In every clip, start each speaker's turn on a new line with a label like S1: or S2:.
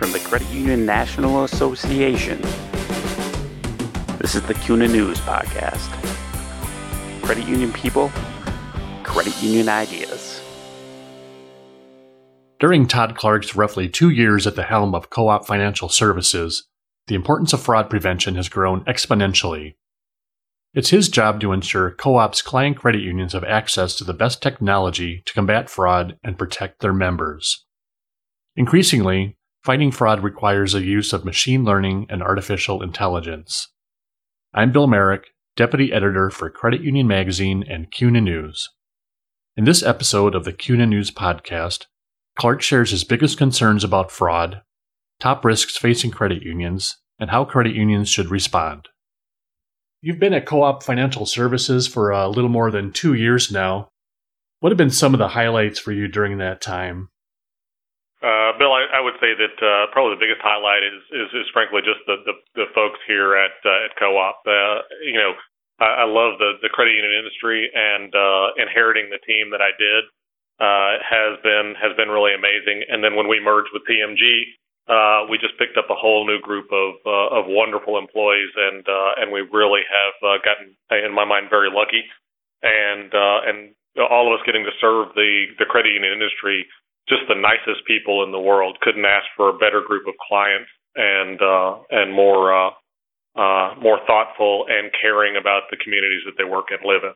S1: from the Credit Union National Association. This is the CUNA News Podcast. Credit union people, credit union ideas.
S2: During Todd Clarke's roughly two years at the helm of Co op Financial Services, the importance of fraud prevention has grown exponentially. It's his job to ensure co op's client credit unions have access to the best technology to combat fraud and protect their members. Increasingly, fighting fraud requires the use of machine learning and artificial intelligence. I'm Bill Merrick, Deputy Editor for Credit Union Magazine and CUNA News. In this episode of the CUNA News podcast, Clarke shares his biggest concerns about fraud, top risks facing credit unions, and how credit unions should respond. You've been at Co op Financial Services for a little more than two years now. What have been some of the highlights for you during that time?
S3: Uh, Bill, I, I would say that uh, probably the biggest highlight is, is, is frankly just the, the, the folks here at uh, at Co-op. Uh, you know, I, I love the, the credit union industry, and uh, inheriting the team that I did uh, has been has been really amazing. And then when we merged with TMG, uh, we just picked up a whole new group of uh, of wonderful employees, and uh, and we really have uh, gotten, in my mind, very lucky, and uh, and all of us getting to serve the the credit union industry just the nicest people in the world. Couldn't ask for a better group of clients and uh, and more uh, uh, more thoughtful and caring about the communities that they work and live in.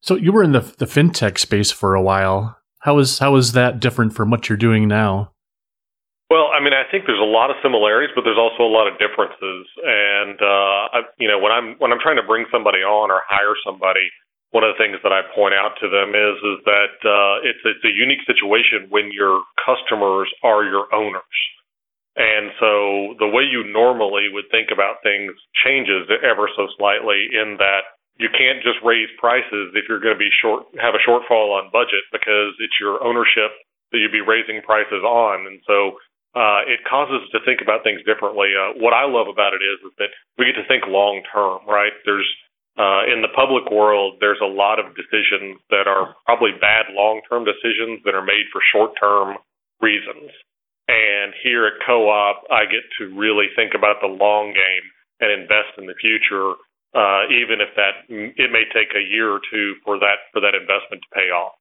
S2: So you were in the the fintech space for a while. How is how is that different from what you're doing now?
S3: Well, I mean, I think there's a lot of similarities, but there's also a lot of differences. And uh, I, you know, when I'm when I'm trying to bring somebody on or hire somebody, one of the things that I point out to them is is that uh, it's it's a unique situation when your customers are your owners, and so the way you normally would think about things changes ever so slightly. In that you can't just raise prices if you're going to be short have a shortfall on budget because it's your ownership that you'd be raising prices on, and so. Uh, it causes us to think about things differently. Uh, what I love about it is, is that we get to think long term, right? There's in the public world, there's a lot of decisions that are probably bad long term decisions that are made for short term reasons. And here at Co op, I get to really think about the long game and invest in the future, uh, even if that it may take a year or two for that for that investment to pay off.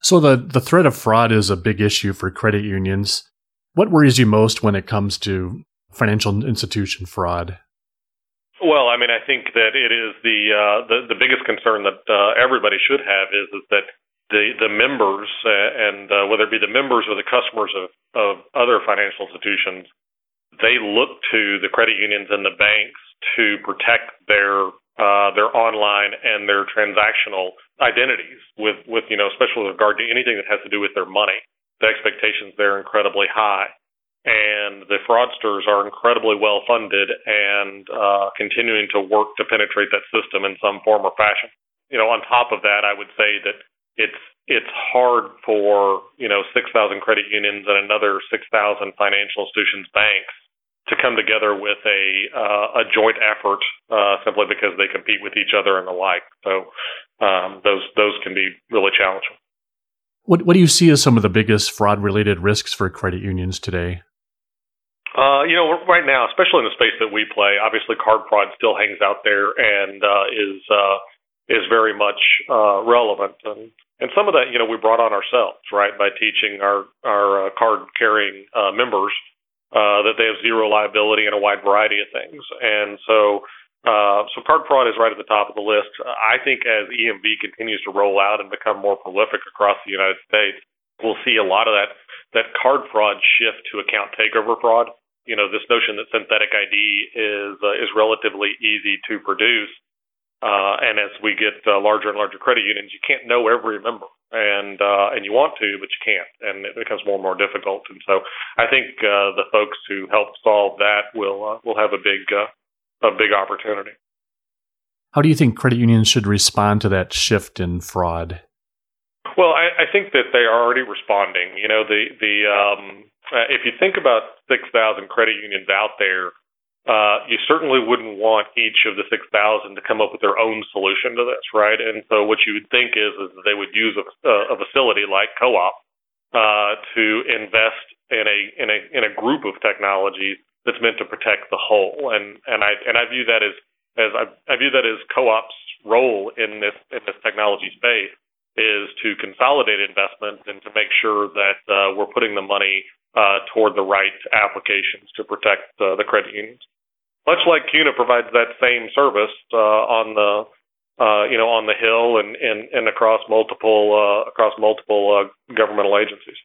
S2: So the the threat of fraud is a big issue for credit unions. What worries you most when it comes to financial institution fraud?
S3: Well, I mean, I think that it is the uh, the, the biggest concern that uh, everybody should have is, is that the the members uh, and uh, whether it be the members or the customers of, of other financial institutions, they look to the credit unions and the banks to protect their uh, their online and their transactional identities with with you know especially with regard to anything that has to do with their money. The expectations there are incredibly high and the fraudsters are incredibly well funded and uh, continuing to work to penetrate that system in some form or fashion. You know, on top of that, I would say that it's it's hard for you know 6,000 credit unions and another 6,000 financial institutions banks to come together with a uh, a joint effort uh, simply because they compete with each other and the like. So um, those those can be really challenging.
S2: What what do you see as some of the biggest fraud related risks for credit unions today?
S3: Uh, you know, right now, especially in the space that we play, obviously card fraud still hangs out there and uh, is uh, is very much uh, relevant. And and some of that, you know, we brought on ourselves, right, by teaching our our uh, card carrying uh, members uh, that they have zero liability in a wide variety of things. And so, uh, so card fraud is right at the top of the list. I think as EMV continues to roll out and become more prolific across the United States, we'll see a lot of that that card fraud shift to account takeover fraud you know this notion that synthetic ID is uh, is relatively easy to produce, uh, and as we get uh, larger and larger credit unions, you can't know every member, and uh, and you want to, but you can't, and it becomes more and more difficult. And so, I think uh, the folks who help solve that will uh, will have a big uh, a big opportunity.
S2: How do you think credit unions should respond to that shift in fraud?
S3: Well, I, I think that they are already responding. You know, the the um, uh, if you think about 6,000 credit unions out there, uh, you certainly wouldn't want each of the 6,000 to come up with their own solution to this, right? And so what you would think is, is that they would use a, a facility like co-op uh, to invest in a in a in a group of technologies that's meant to protect the whole. And and I and I view that as as I, I view that as co-op's role in this in this technology space is to consolidate investment and to make sure that uh, we're putting the money uh, toward the right applications to protect uh, the credit unions. Much like CUNA provides that same service uh, on the uh, you know on the hill and and, and across multiple uh, across multiple governmental agencies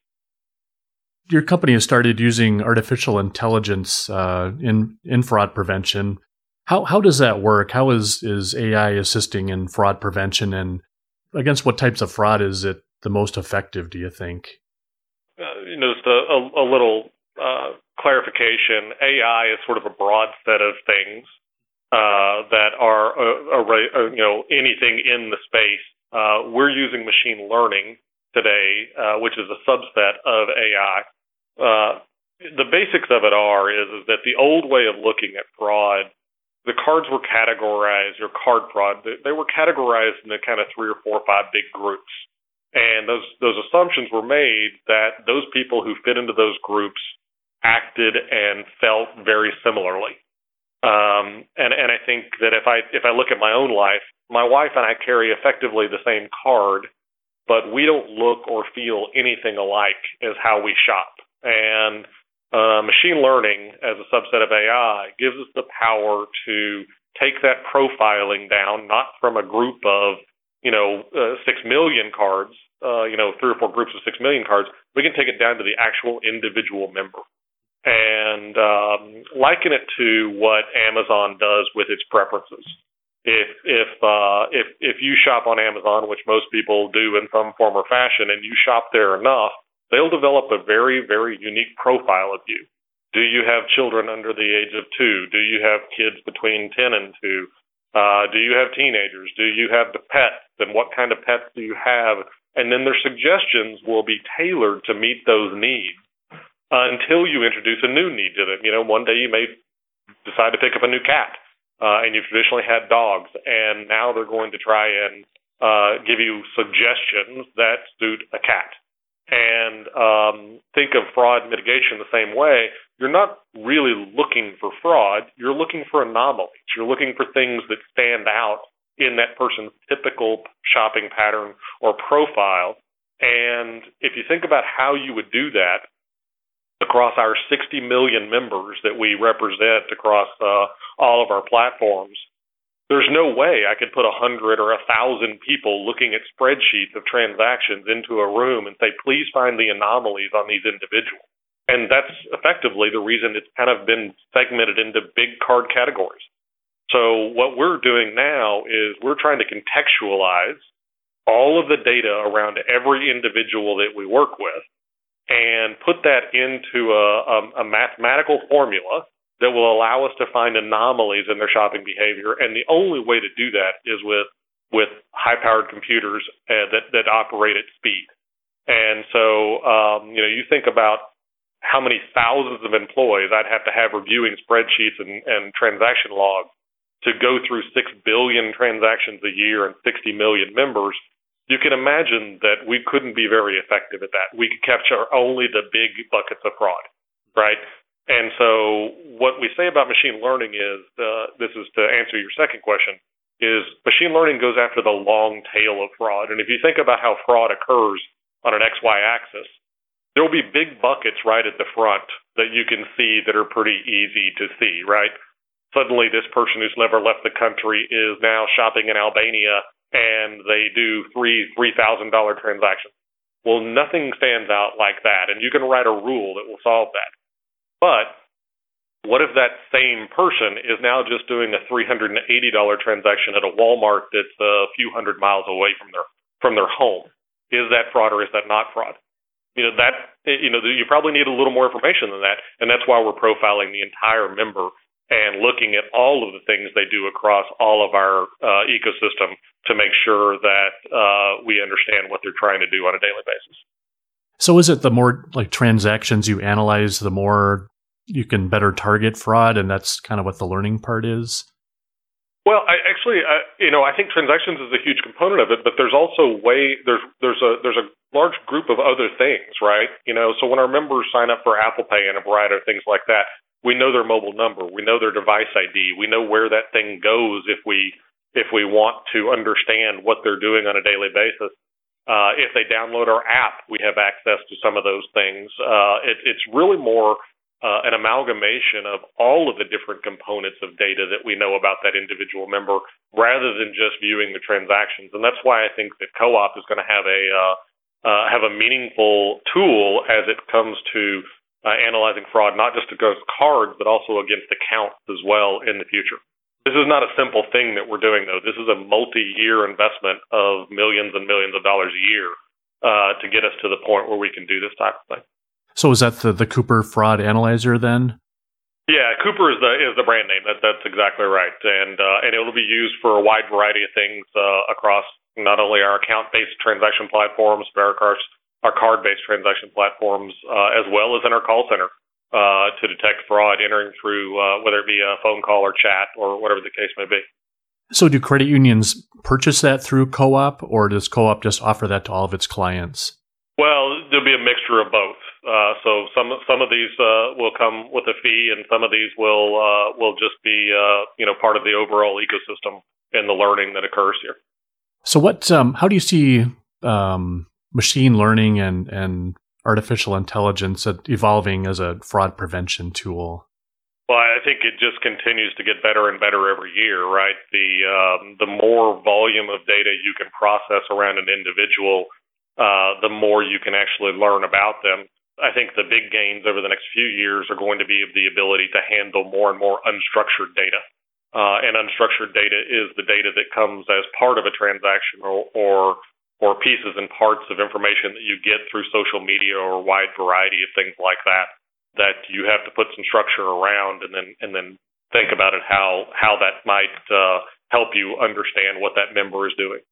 S2: your company has started using artificial intelligence in in fraud prevention. How how does that work? How is is AI assisting in fraud prevention, and against what types of fraud is it the most effective? Do you think?
S3: Uh, you know, just a, a, a little uh, clarification. AI is sort of a broad set of things uh, that are, uh, uh, you know anything in the space. we're using machine learning today, which is a subset of AI uh, the basics of it are is, is that the old way of looking at fraud, the cards were categorized or card fraud. They, were categorized into kind of three or four or five big groups, and those those assumptions were made that those people who fit into those groups acted and felt very similarly. Um, and and I think that if I if I look at my own life, my wife and I carry effectively the same card, but we don't look or feel anything alike as how we shop. And uh, machine learning as a subset of AI gives us the power to take that profiling down, not from a group of, you know, uh, six million cards, uh, you know, three or four groups of six million cards. We can take it down to the actual individual member and um, liken it to what Amazon does with its preferences. If if uh, if if you shop on Amazon, which most people do in some form or fashion, and you shop there enough, they'll develop a very, very unique profile of you. Do you have children under the age of two? Do you have kids between 10 and 2? Uh, do you have teenagers? Do you have the pets? And what kind of pets do you have? And then their suggestions will be tailored to meet those needs until you introduce a new need to them. You know, one day you may decide to pick up a new cat, uh, and you've traditionally had dogs, and now they're going to try and uh, give you suggestions that suit a cat and um, think of fraud mitigation the same way, you're not really looking for fraud. You're looking for anomalies. You're looking for things that stand out in that person's typical shopping pattern or profile. And if you think about how you would do that across our 60 million members that we represent across uh, all of our platforms, there's no way I could put a hundred or a thousand people looking at spreadsheets of transactions into a room and say, please find the anomalies on these individuals. And that's effectively the reason it's kind of been segmented into big card categories. So what we're doing now is we're trying to contextualize all of the data around every individual that we work with and put that into a, a, a mathematical formula that will allow us to find anomalies in their shopping behavior. And the only way to do that is with with high powered computers uh, that that operate at speed. And so, um, you know, you think about how many thousands of employees I'd have to have reviewing spreadsheets and, and transaction logs to go through 6 billion transactions a year and 60 million members, you can imagine that we couldn't be very effective at that. We could capture only the big buckets of fraud, right? And so what we say about machine learning is, uh, this is to answer your second question, is machine learning goes after the long tail of fraud. And if you think about how fraud occurs on an XY axis, there will be big buckets right at the front that you can see that are pretty easy to see, right? Suddenly, this person who's never left the country is now shopping in Albania and they do three three thousand dollar transactions. Well, nothing stands out like that, and you can write a rule that will solve that. But what if that same person is now just doing a $380 transaction at a Walmart that's a few hundred miles away from their from their home? Is that fraud or is that not fraud? You know that you know you probably need a little more information than that, and that's why we're profiling the entire member and looking at all of the things they do across all of our uh, ecosystem to make sure that uh, we understand what they're trying to do on a daily basis.
S2: So is it the more like transactions you analyze, the more you can better target fraud, and that's kind of what the learning part is?
S3: Well, I actually, uh, you know, I think transactions is a huge component of it, but there's also way there's there's a there's a large group of other things, right? You know, so when our members sign up for Apple Pay and a variety of things like that, we know their mobile number, we know their device ID, we know where that thing goes if we if we want to understand what they're doing on a daily basis. Uh, if they download our app, we have access to some of those things. Uh, it, it's really more uh, an amalgamation of all of the different components of data that we know about that individual member rather than just viewing the transactions. And that's why I think that co-op is going to have a uh, uh, have a meaningful tool as it comes to uh, analyzing fraud, not just against cards, but also against accounts as well in the future. This is not a simple thing that we're doing, though. This is a multi-year investment of millions and millions of dollars a year uh, to get us to the point where we can do this type of thing.
S2: So is that the, the Cooper Fraud Analyzer then?
S3: Yeah, Cooper is the is the brand name. That that's exactly right, and uh, and it will be used for a wide variety of things uh, across not only our account-based transaction platforms, but our, our card-based transaction platforms, uh, as well as in our call center uh, to detect fraud entering through uh, whether it be a phone call or chat or whatever the case may be.
S2: So, do credit unions purchase that through co-op, or does co-op just offer that to all of its clients?
S3: Well, there'll be a mixture of both. Uh, so some some of these uh, will come with a fee, and some of these will uh, will just be uh, you know part of the overall ecosystem and the learning that occurs here.
S2: So what? Um, how do you see um, machine learning and and artificial intelligence evolving as a fraud prevention tool?
S3: Well, I think it just continues to get better and better every year, right? The um, the more volume of data you can process around an individual, uh, the more you can actually learn about them. I think the big gains over the next few years are going to be of the ability to handle more and more unstructured data. Uh, and unstructured data is the data that comes as part of a transaction or, or or pieces and parts of information that you get through social media or a wide variety of things like that that you have to put some structure around and then and then think about it how how that might uh, help you understand what that member is doing.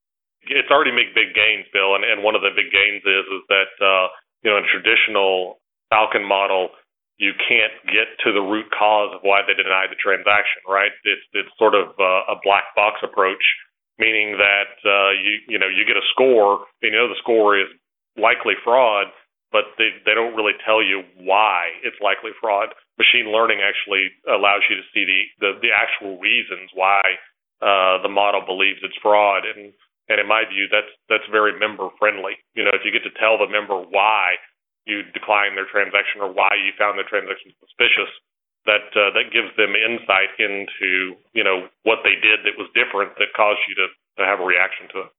S3: It's already made big gains, Bill, and, and one of the big gains is is that uh, you know, in a traditional Falcon model, you can't get to the root cause of why they denied the transaction, right? It's it's sort of a, a black box approach, meaning that uh, you you know you get a score, you know the score is likely fraud, but they they don't really tell you why it's likely fraud. Machine learning actually allows you to see the the, the actual reasons why uh, the model believes it's fraud, and and in my view, that's that's very member friendly. You know, if you get to tell the member why you declined their transaction or why you found their transaction suspicious, that uh, that gives them insight into you know what they did that was different that caused you to, to have a reaction to it.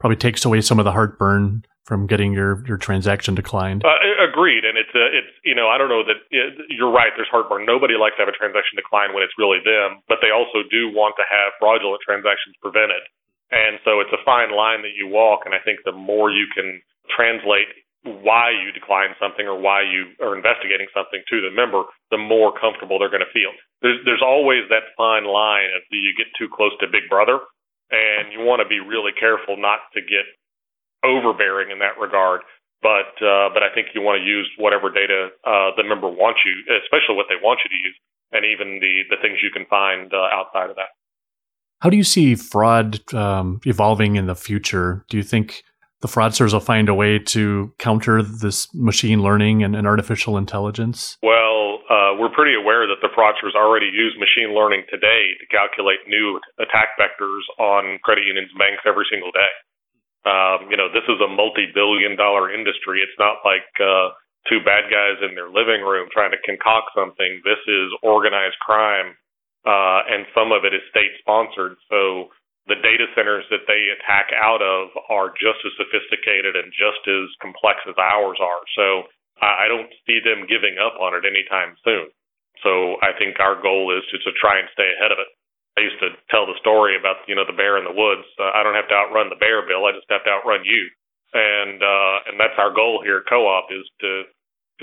S2: Probably takes away some of the heartburn from getting your, your transaction declined.
S3: Uh, agreed, and it's uh, it's you know I don't know that it, you're right. There's heartburn. Nobody likes to have a transaction decline when it's really them, but they also do want to have fraudulent transactions prevented. And so it's a fine line that you walk. And I think the more you can translate why you decline something or why you are investigating something to the member, the more comfortable they're going to feel. There's, there's always that fine line of do you get too close to Big Brother? And you want to be really careful not to get overbearing in that regard. But uh, but I think you want to use whatever data uh, the member wants you, especially what they want you to use, and even the the things you can find uh, outside of that.
S2: How do you see fraud um, evolving in the future? Do you think the fraudsters will find a way to counter this machine learning and, and artificial intelligence?
S3: Well, uh, we're pretty aware that the fraudsters already use machine learning today to calculate new attack vectors on credit unions and banks every single day. Um, you know, this is a multi-billion dollar industry. It's not like uh, two bad guys in their living room trying to concoct something. This is organized crime uh, and some of it is state sponsored. So the data centers that they attack out of are just as sophisticated and just as complex as ours are. So I don't see them giving up on it anytime soon. So I think our goal is to, to try and stay ahead of it. I used to tell the story about you know the bear in the woods. Uh, I don't have to outrun the bear, Bill. I just have to outrun you, and uh, and that's our goal here at Co-op is to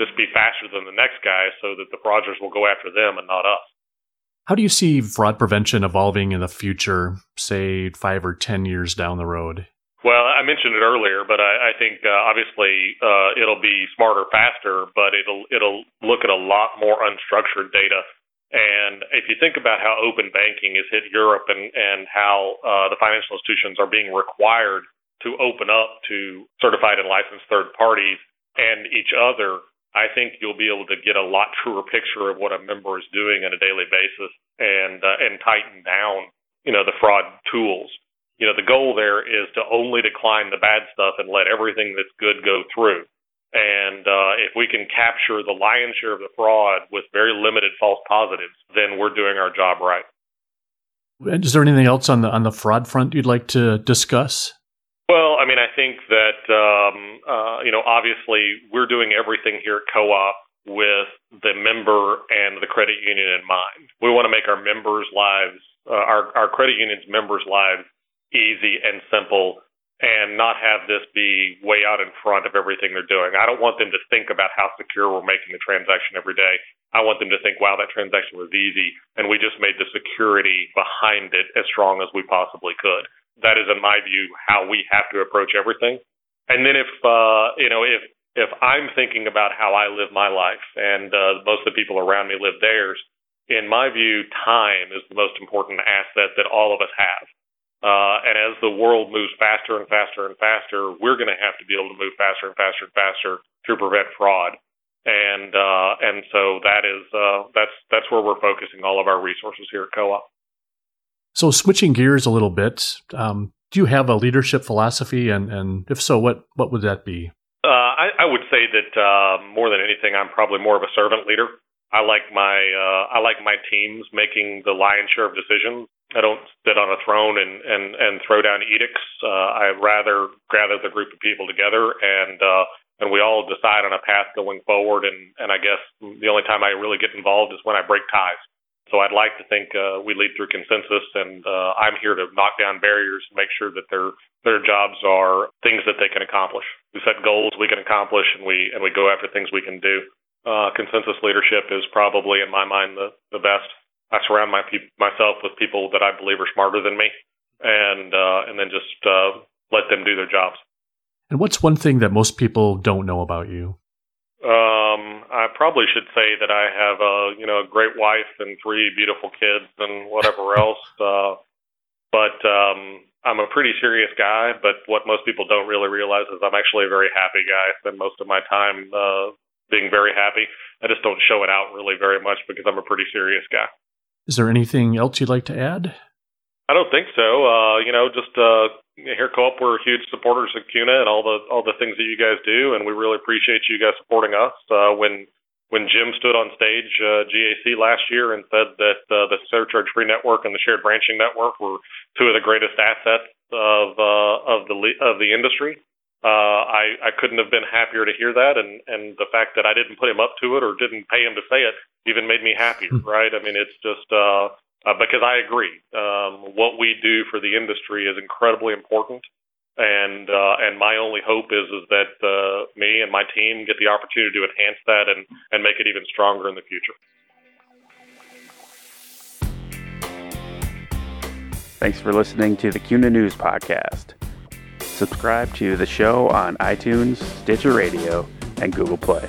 S3: just be faster than the next guy, so that the fraudsters will go after them and not us.
S2: How do you see fraud prevention evolving in the future, say five or 10 years down the road?
S3: Well, I mentioned it earlier, but I, I think uh, obviously uh, it'll be smarter, faster, but it'll it'll look at a lot more unstructured data. And if you think about how open banking has hit Europe and, and how uh, the financial institutions are being required to open up to certified and licensed third parties and each other, I think you'll be able to get a lot truer picture of what a member is doing on a daily basis and uh, and tighten down, you know, the fraud tools. You know, the goal there is to only decline the bad stuff and let everything that's good go through. And uh, if we can capture the lion's share of the fraud with very limited false positives, then we're doing our job right.
S2: Is there anything else on the on the fraud front you'd like to discuss?
S3: Well, I mean, I think that um, uh, you know, obviously, we're doing everything here at Co-op with the member and the credit union in mind. We want to make our members' lives, uh, our our credit union's members' lives, easy and simple and not have this be way out in front of everything they're doing. I don't want them to think about how secure we're making the transaction every day. I want them to think, wow, that transaction was easy, and we just made the security behind it as strong as we possibly could. That is, in my view, how we have to approach everything. And then if uh, you know, if if I'm thinking about how I live my life, and uh, most of the people around me live theirs, in my view, time is the most important asset that all of us have. Uh, and as the world moves faster and faster and faster, we're going to have to be able to move faster and faster and faster to prevent fraud. And uh, and so that is uh, that's that's where we're focusing all of our resources here at Co-op.
S2: So switching gears a little bit, um, do you have a leadership philosophy, and and if so, what what would that be?
S3: Uh, I, I, would say that uh, more than anything, I'm probably more of a servant leader. I like my uh, I like my teams making the lion's share of decisions I don't sit on a throne and and and throw down edicts. Uh, I rather gather the group of people together and uh, and we all decide on a path going forward. And and I guess the only time I really get involved is when I break ties. So I'd like to think uh, we lead through consensus, and uh, I'm here to knock down barriers, and make sure that their their jobs are things that they can accomplish. We set goals we can accomplish, and we and we go after things we can do. Uh, consensus leadership is probably, in my mind, the the best. I surround my pe- myself with people that I believe are smarter than me, and uh, and then just uh, let them do their jobs.
S2: And what's one thing that most people don't know about you?
S3: Um, I probably should say that I have a you know a great wife and three beautiful kids and whatever else. Uh, but um, I'm a pretty serious guy. But what most people don't really realize is I'm actually a very happy guy. I spend most of my time uh, being very happy. I just don't show it out really very much because I'm a pretty serious guy.
S2: Is there anything else you'd like to add?
S3: I don't think so. Uh, you know, just uh, here Co-op, we're huge supporters of CUNA and all the all the things that you guys do, and we really appreciate you guys supporting us. Uh, when when Jim stood on stage uh, GAC last year and said that uh, the surcharge free network and the shared branching network were two of the greatest assets of uh, of the of the industry, uh, I, I couldn't have been happier to hear that, and and the fact that I didn't put him up to it or didn't pay him to say it even made me happier, hmm. right? I mean, it's just uh, uh, because I agree. Um, what we do for the industry is incredibly important, and uh, and my only hope is is that uh, me and my team get the opportunity to enhance that and and make it even stronger in the future.
S1: Thanks for listening to the CUNA News Podcast. Subscribe to the show on iTunes, Stitcher Radio, and Google Play.